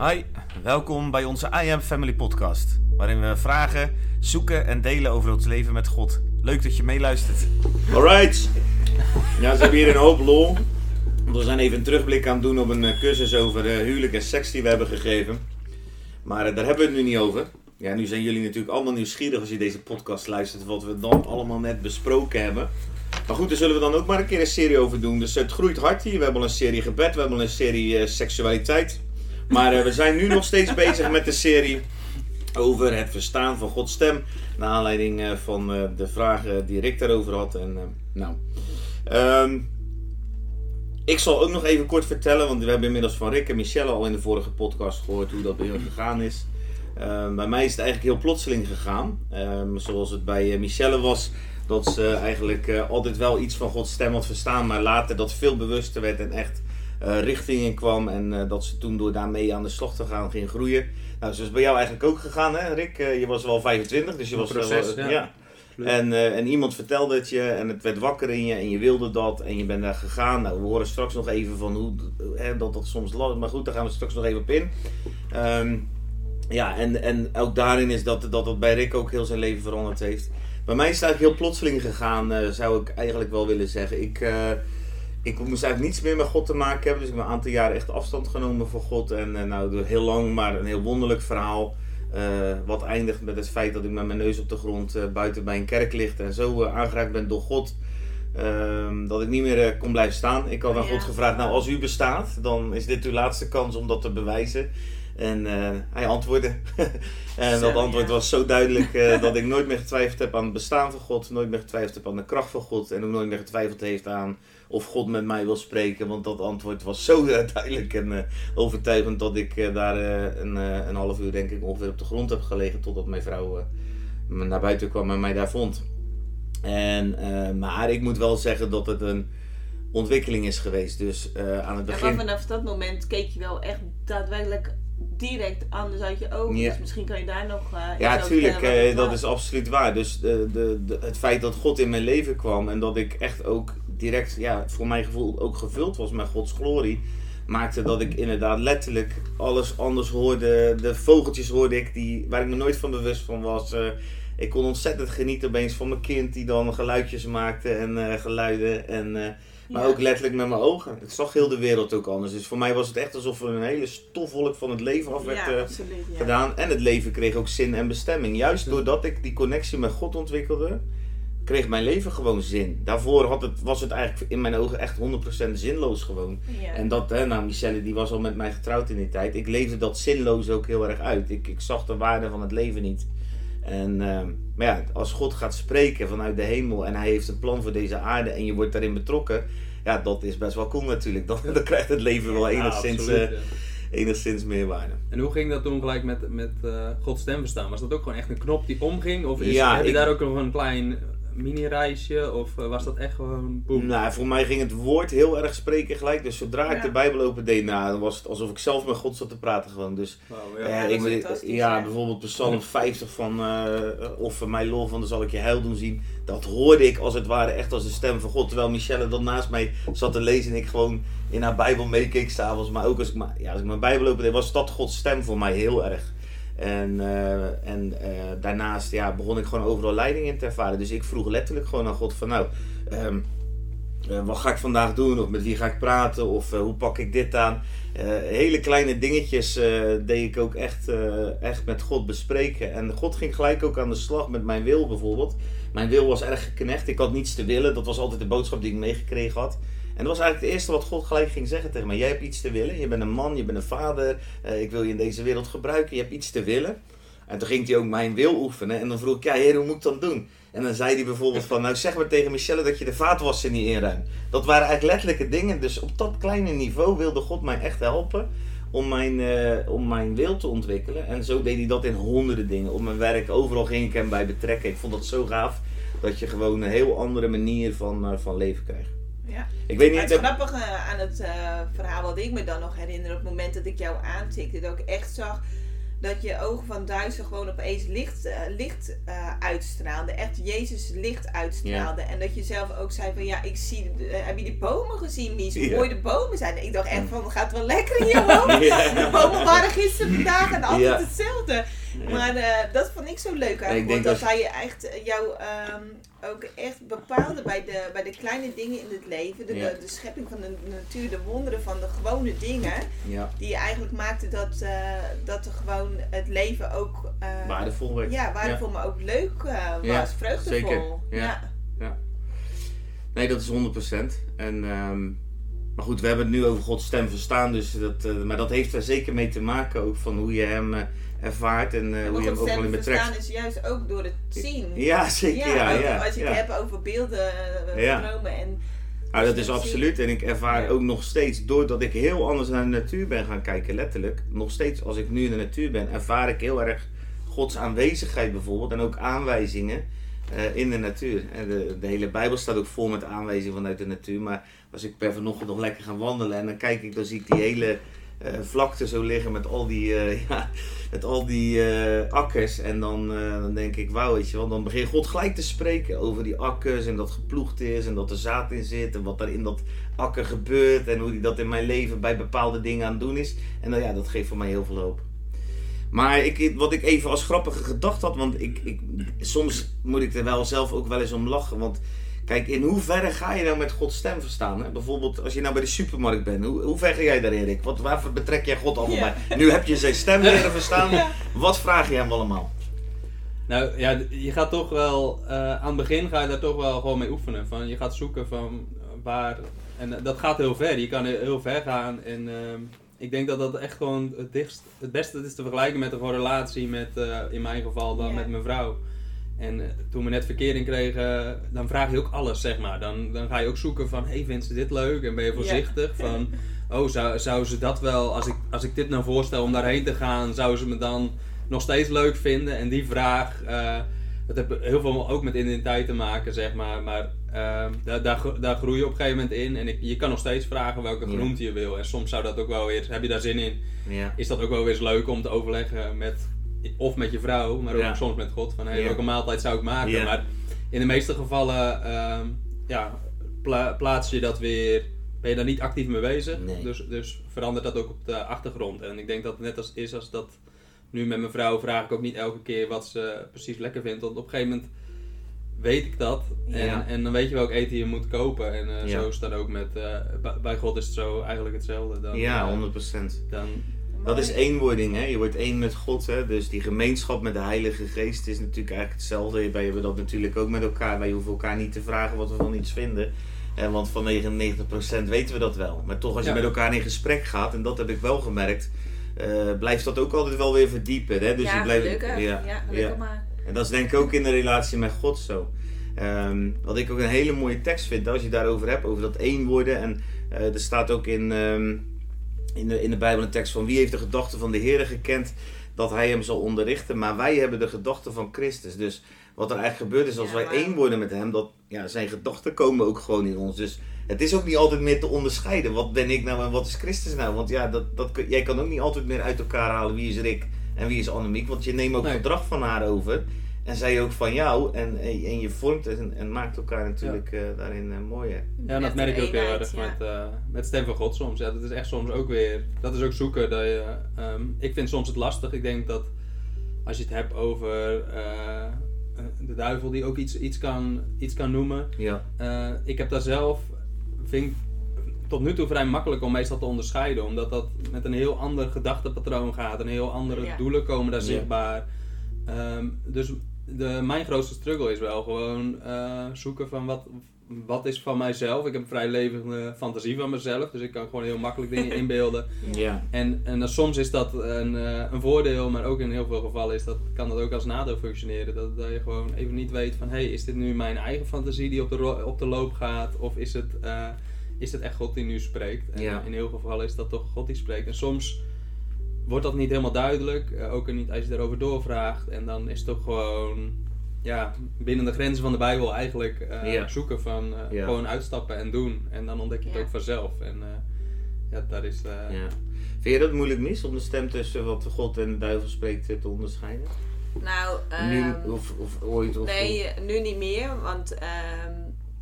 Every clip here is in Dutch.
Hi, welkom bij onze I Am Family podcast, waarin we vragen, zoeken en delen over ons leven met God. Leuk dat je meeluistert. Alright. Ja, ze hebben hier een hoop lol. We zijn even een terugblik aan het doen op een eh, cursus over eh, huwelijk en seks die we hebben gegeven. Maar eh, daar hebben we het nu niet over. Ja, nu zijn jullie natuurlijk allemaal nieuwsgierig als je deze podcast luistert, wat we dan allemaal net besproken hebben. Maar goed, daar zullen we dan ook maar een keer een serie over doen. Dus het groeit hard hier. We hebben al een serie gebed, we hebben al een serie seksualiteit. Maar eh, we zijn nu nog steeds bezig met de serie over het verstaan van Gods stem. Naar aanleiding eh, van eh, de vragen die Rick daarover had. En, nou, ehm, ik zal ook nog even kort vertellen, want we hebben inmiddels van Rick en Michelle al in de vorige podcast gehoord hoe dat bij gegaan is. Ehm, bij mij is het eigenlijk heel plotseling gegaan. Ehm, zoals het bij Michelle was, dat ze eigenlijk altijd wel iets van Gods stem had verstaan, maar later dat veel bewuster werd en echt eh, richting in kwam. En eh, dat ze toen door daarmee aan de slag te gaan ging groeien. Nou, zo is het bij jou eigenlijk ook gegaan, hè, Rick? Eh, je was wel 25, dus je was wel- proces, ja. ja. En, en iemand vertelde het je en het werd wakker in je en je wilde dat en je bent daar gegaan. Nou, we horen straks nog even van hoe hè, dat dat soms lastig Maar goed, daar gaan we straks nog even op in. Ehm, ja, en, en ook daarin is dat, dat het bij Rick ook heel zijn leven veranderd heeft. Bij mij is het eigenlijk heel plotseling gegaan, zou ik eigenlijk wel willen zeggen. Ik, ik moest eigenlijk niets meer met God te maken hebben. Dus ik heb een aantal jaren echt afstand genomen van God. En eh, nou, heel lang, maar een heel wonderlijk verhaal. eh, wat eindigt met het feit dat ik met mijn neus op de grond eh, buiten bij een kerk ligt. En zo aangeraakt ben door God. ehm, dat ik niet meer kon blijven staan. Ik had aan Ja. God gevraagd, nou als u bestaat, dan is dit uw laatste kans om dat te bewijzen. En eh, hij antwoordde. en dat antwoord was zo duidelijk eh, dat ik nooit meer getwijfeld heb aan het bestaan van God. Nooit meer getwijfeld heb aan de kracht van God. En ook nooit meer getwijfeld heeft aan of God met mij wil spreken. Want dat antwoord was zo duidelijk en eh, overtuigend dat ik daar een, een half uur denk ik ongeveer op de grond heb gelegen. Totdat mijn vrouw me naar buiten kwam en mij daar vond. En, maar ik moet wel zeggen dat het een ontwikkeling is geweest. Dus aan het Ja, begin... maar vanaf dat moment keek je wel echt daadwerkelijk direct anders uit je ogen. Ja. Dus misschien kan je daar nog. eh, Ja, tuurlijk, eh, dat is absoluut waar. Dus de, de, de, het feit dat God in mijn leven kwam en dat ik echt ook direct, ja, voor mijn gevoel ook gevuld was met Gods glorie, maakte dat ik inderdaad letterlijk alles anders hoorde. De vogeltjes hoorde ik die, waar ik me nooit van bewust van was. Eh, ik kon ontzettend genieten opeens van mijn kind die dan geluidjes maakte en geluiden. En, maar Ja. ook letterlijk met mijn ogen. Ik zag heel de wereld ook anders. Dus voor mij was het echt alsof er een hele stofwolk van het leven af werd Ja, eh, absoluut. Ja. gedaan. En het leven kreeg ook zin en bestemming. Juist doordat ik die connectie met God ontwikkelde, kreeg mijn leven gewoon zin. Daarvoor had het, was het eigenlijk in mijn ogen echt 100% zinloos gewoon. Ja. En dat, hè, nou Michelle die was al met mij getrouwd in die tijd. Ik leefde dat zinloos ook heel erg uit. Ik, ik zag de waarde van het leven niet. En, ehm, maar ja, als God gaat spreken vanuit de hemel en hij heeft een plan voor deze aarde en je wordt daarin betrokken. Ja, dat is best wel cool natuurlijk. Dan, dan krijgt het leven wel Ja, enigszins, absoluut, eh, enigszins meer waarde. En hoe ging dat toen gelijk met, met eh Gods stem verstaan? Was dat ook gewoon echt een knop die omging? Of is, Ja, heb je ik- daar ook nog een klein mini-reisje? Of eh, was dat echt gewoon boem? Nou, voor mij ging het woord heel erg spreken gelijk. Dus zodra ik de Bijbel opendeed, nou, dan was het alsof ik zelf met God zat te praten gewoon. Dus eh, ja. Ik, bijvoorbeeld Psalm 50 van, eh, of voor mij lol van, dan zal ik je heil doen zien. Dat hoorde ik als het ware echt als de stem van God. Terwijl Michelle dat naast mij zat te lezen en ik gewoon in haar Bijbel meekeek s'avonds. Maar ook als ik, ja, als ik mijn Bijbel opendeed, was dat Gods stem voor mij heel erg. En, eh, en eh, daarnaast ja, begon ik gewoon overal leiding in te ervaren. Dus ik vroeg letterlijk gewoon aan God van nou, ehm, eh, wat ga ik vandaag doen? Of met wie ga ik praten? Of hoe pak ik dit aan? Hele kleine dingetjes deed ik ook echt, echt met God bespreken. En God ging gelijk ook aan de slag met mijn wil bijvoorbeeld. Mijn wil was erg geknecht. Ik had niets te willen. Dat was altijd de boodschap die ik meegekregen had. En dat was eigenlijk het eerste wat God gelijk ging zeggen tegen mij. Jij hebt iets te willen. Je bent een man, je bent een vader. Eh, ik wil je in deze wereld gebruiken. Je hebt iets te willen. En toen ging hij ook mijn wil oefenen. En dan vroeg ik, ja heer, hoe moet ik dat doen? En dan zei hij bijvoorbeeld van, nou zeg maar tegen Michelle dat je de vaatwasser niet inruimt. Dat waren eigenlijk letterlijke dingen. Dus op dat kleine niveau wilde God mij echt helpen om mijn, eh, om mijn wil te ontwikkelen. En zo deed hij dat in honderden dingen. Op mijn werk, overal ging ik hem bij betrekken. Ik vond dat zo gaaf dat je gewoon een heel andere manier van, eh, van leven krijgt. Ja. Ik weet Maar niet, het heb- grappige aan het eh, verhaal wat ik me dan nog herinner op het moment dat ik jou aantikte, dat ik echt zag dat je ogen van duister gewoon opeens licht, eh, licht eh, uitstraalde. Echt Jezus licht uitstraalde. En dat je zelf ook zei van ja, ik zie, heb je die bomen gezien, Mies? Hoe Ja. mooi de bomen zijn. Ik dacht echt van, gaat wel lekker in je hoofd. Ja. De bomen waren gisteren zeven dagen altijd Ja. Maar eh, dat vond ik zo leuk ik eigenlijk. denk Want dat als- hij je echt eh, jou ehm, ook echt bepaalde bij de, bij de kleine dingen in het leven. De, Ja. de, de schepping van de natuur, de wonderen van de gewone dingen. Ja, Die eigenlijk maakten dat, eh, dat er gewoon het leven ook eh, waardevol werd. ja, waardevol, maar ook leuk eh, was. Ja, vreugdevol. zeker. Ja. Ja. Nee, dat is 100%. En, ehm, maar goed, we hebben het nu over Gods stem verstaan. Dus dat, eh, maar dat heeft er zeker mee te maken ook van hoe je hem eh, ervaart en eh, hoe je hem ook wel in betrekt. verstaan is juist ook door het zien. Ja, zeker. Ja, ook ja, als je ja. het hebt over beelden, Ja. dromen en Nou, dat als is absoluut. En ik ervaar Ja. ook nog steeds, doordat ik heel anders naar de natuur ben gaan kijken, letterlijk. Nog steeds, als ik nu in de natuur ben, ervaar ik heel erg Gods aanwezigheid bijvoorbeeld. En ook aanwijzingen eh, in de natuur. En de, de hele Bijbel staat ook vol met aanwijzingen vanuit de natuur. Maar als ik per vanochtend nog lekker ga wandelen en dan kijk ik, dan zie ik die hele eh, vlakte zo liggen met al die, eh, ja, met al die akkers. En dan, dan denk ik, wauw, weet je dan begint God gelijk te spreken over die akkers en dat geploegd is en dat er zaad in zit en wat er in dat akker gebeurt en hoe die dat in mijn leven bij bepaalde dingen aan het doen is. En dan, ja, dat geeft voor mij heel veel hoop. Maar ik, wat ik even als grappige gedachte had, want ik, ik, soms moet ik er wel zelf ook wel eens om lachen. Want kijk, in hoeverre ga je nou met Gods stem verstaan? Hè? Bijvoorbeeld als je nou bij de supermarkt bent, hoe, hoe ver ga jij daarin, Rick? Wat, waarvoor betrek jij God allemaal bij? Nu heb je zijn stem leren verstaan. Ja. Wat vraag je hem allemaal? Nou ja, je gaat toch wel, eh, aan het begin ga je daar toch wel gewoon mee oefenen. Van, je gaat zoeken van waar, en dat gaat heel ver. Je kan heel- heel ver gaan en ehm, ik denk dat dat echt gewoon het, dichtst, het beste is te vergelijken met een relatie met, eh, in mijn geval dan met mijn vrouw. En eh, toen we net verkering kregen, dan vraag je ook alles, zeg maar. Dan, dan ga je ook zoeken van, hey, vindt ze dit leuk? En ben je voorzichtig van, oh, zou, zou ze dat wel, als ik, als ik dit nou voorstel om daarheen te gaan, zou ze me dan nog steeds leuk vinden? En die vraag, eh, dat heeft heel veel ook met identiteit te maken, zeg maar. Maar eh, daar, daar, daar groei je op een gegeven moment in. En ik, je kan nog steeds vragen welke genoemd je wil. En soms zou dat ook wel weer, heb je daar zin in? Ja. Is dat ook wel weer eens leuk om te overleggen met, of met je vrouw, maar ook soms met God. Van, hey, welke maaltijd zou ik maken? Maar in de meeste gevallen ehm, ja, pla- plaats je dat weer, ben je daar niet actief mee bezig. Nee. Dus, dus verandert dat ook op de achtergrond. En ik denk dat het net als is als dat nu met mijn vrouw vraag ik ook niet elke keer wat ze precies lekker vindt. Want op een gegeven moment weet ik dat. En, Ja. en dan weet je welk eten je moet kopen. En eh, Ja. zo is dat ook met, eh, bij- God is het zo eigenlijk hetzelfde. Dan, Ja, eh, 100%. dan, Dat is eenwording, hè? Je wordt één met God, hè? Dus die gemeenschap met de Heilige Geest is natuurlijk eigenlijk hetzelfde. Wij hebben dat natuurlijk ook met elkaar. Wij hoeven elkaar niet te vragen wat we van iets vinden. Eh, want van 99% weten we dat wel. Maar toch, als je Ja. met elkaar in gesprek gaat, en dat heb ik wel gemerkt, eh, blijft dat ook altijd wel weer verdiepen. Hè? Dus ja, je blijft, gelukkig. Ja, gelukkig maar. En dat is denk ik ook in de relatie met God zo. Ehm, wat ik ook een hele mooie tekst vind, als je het daarover hebt, over dat één worden. En eh, er staat ook in, ehm, in, de, in de Bijbel een tekst van wie heeft de gedachten van de Heer gekend dat hij hem zal onderrichten. Maar wij hebben de gedachten van Christus. Dus wat er eigenlijk gebeurt is als Ja, wij één worden met hem, dat ja, zijn gedachten komen ook gewoon in ons. Dus het is ook niet altijd meer te onderscheiden. Wat ben ik nou en wat is Christus nou? Want ja, dat, dat, jij kan ook niet altijd meer uit elkaar halen wie is Rick en wie is Annemiek. Want je neemt ook Nee. gedrag van haar over. En zij ook van jou. En, en, je vormt het en, en maakt elkaar natuurlijk eh, daarin eh, mooier. Ja, en dat merk ik ook heel erg ja. met, eh met Stem van God soms. Ja, dat is echt soms ook weer, dat is ook zoeken. Dat je, ehm, ik vind soms het lastig. Ik denk dat als je het hebt over de duivel die ook iets, iets, kan, iets kan noemen. Ja. Eh, ik heb daar zelf, vind tot nu toe vrij makkelijk om meestal te onderscheiden. Omdat dat met een heel ander gedachtepatroon gaat. En heel andere Ja. doelen komen daar Ja. zichtbaar. Ehm, dus de, mijn grootste struggle is wel gewoon eh, zoeken van wat, wat is van mijzelf. Ik heb een vrij levende fantasie van mezelf. Dus ik kan gewoon heel makkelijk dingen inbeelden. Ja. En, en dan soms is dat een, eh, een voordeel, maar ook in heel veel gevallen is dat, kan dat ook als nadeel functioneren. Dat, dat je gewoon even niet weet van, hey, is dit nu mijn eigen fantasie die op de, op de loop gaat? Of is het, eh, is het echt God die nu spreekt? En Ja. in heel veel gevallen is dat toch God die spreekt. En soms wordt dat niet helemaal duidelijk, eh, ook niet als je daarover doorvraagt. En dan is het toch gewoon, ja, binnen de grenzen van de Bijbel eigenlijk eh, Ja. zoeken van, eh, Ja. gewoon uitstappen en doen. En dan ontdek je het Ja. ook vanzelf. En eh, ja, daar is... eh, ja. Vind je dat moeilijk mis om de stem tussen wat God en de duivel spreekt te onderscheiden? Nou, nu ehm, of, of ooit? Of, nee, nu niet meer, want ehm,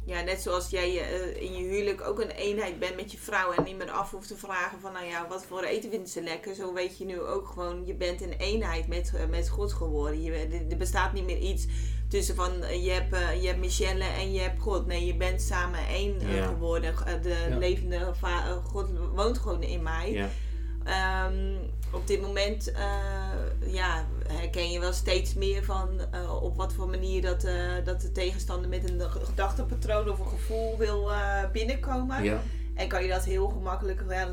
ja, net zoals jij eh, in je huwelijk ook een eenheid bent met je vrouw en niet meer af hoeft te vragen van, nou ja, wat voor eten vinden ze lekker. Zo weet je nu ook gewoon, je bent een eenheid met, eh, met God geworden. Je, bent- er bestaat niet meer iets tussen van, eh, je hebt, eh, je hebt Michelle en je hebt God. Nee, je bent samen één eh, Ja. geworden. Eh, de Ja. levende eh, God woont gewoon in mij. Ja. Ehm, op dit moment eh, ja, herken je wel steeds meer van eh, op wat voor manier dat, eh, dat de tegenstander met een gedachtepatroon of een gevoel wil eh, binnenkomen. ja. En kan je dat heel gemakkelijk wel,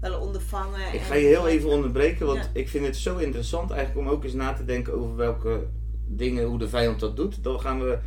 wel ondervangen. Ik ga je heel even onderbreken, want Ja. ik vind het zo interessant eigenlijk om ook eens na te denken over welke dingen, hoe de vijand dat doet. Dan gaan we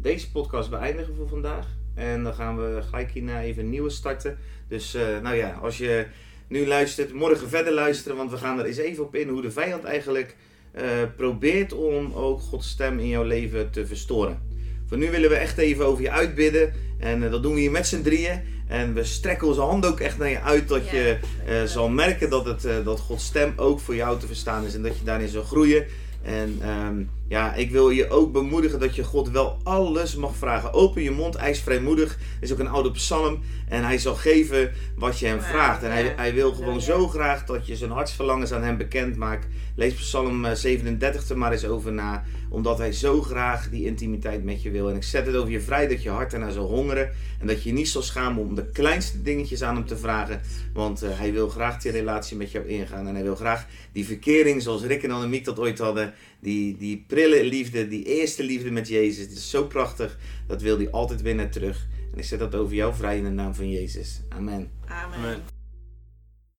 deze podcast beëindigen voor vandaag. En dan gaan we gelijk hierna even een nieuwe starten. Dus nou ja, als je nu luistert, morgen verder luisteren, want we gaan er eens even op in hoe de vijand eigenlijk eh, probeert om ook Gods stem in jouw leven te verstoren. Voor nu willen we echt even over je uitbidden. En eh, dat doen we hier met z'n drieën. En we strekken onze hand ook echt naar je uit dat je eh, zal merken dat, het, dat Gods stem ook voor jou te verstaan is en dat je daarin zal groeien. En ehm, ja, ik wil je ook bemoedigen dat je God wel alles mag vragen. Open je mond, hij is vrijmoedig. is ook een oude psalm. En hij zal geven wat je hem vraagt. En hij, hij wil gewoon zo graag dat je zijn hartsverlangens aan hem bekend maakt. Lees psalm eh, 37 er maar eens over na. Omdat hij zo graag die intimiteit met je wil. En ik zet het over je vrij dat je hart ernaar zal hongeren. En dat je je niet zal schamen om de kleinste dingetjes aan hem te vragen. Want eh, hij wil graag die relatie met jou ingaan. En hij wil graag die verkering zoals Rick en Annemiek dat ooit hadden. Die, die prille liefde, die eerste liefde met Jezus. Het is zo prachtig. Dat wil hij altijd weer naar terug. En ik zet dat over jou vrij in de naam van Jezus. Amen. Amen. Amen.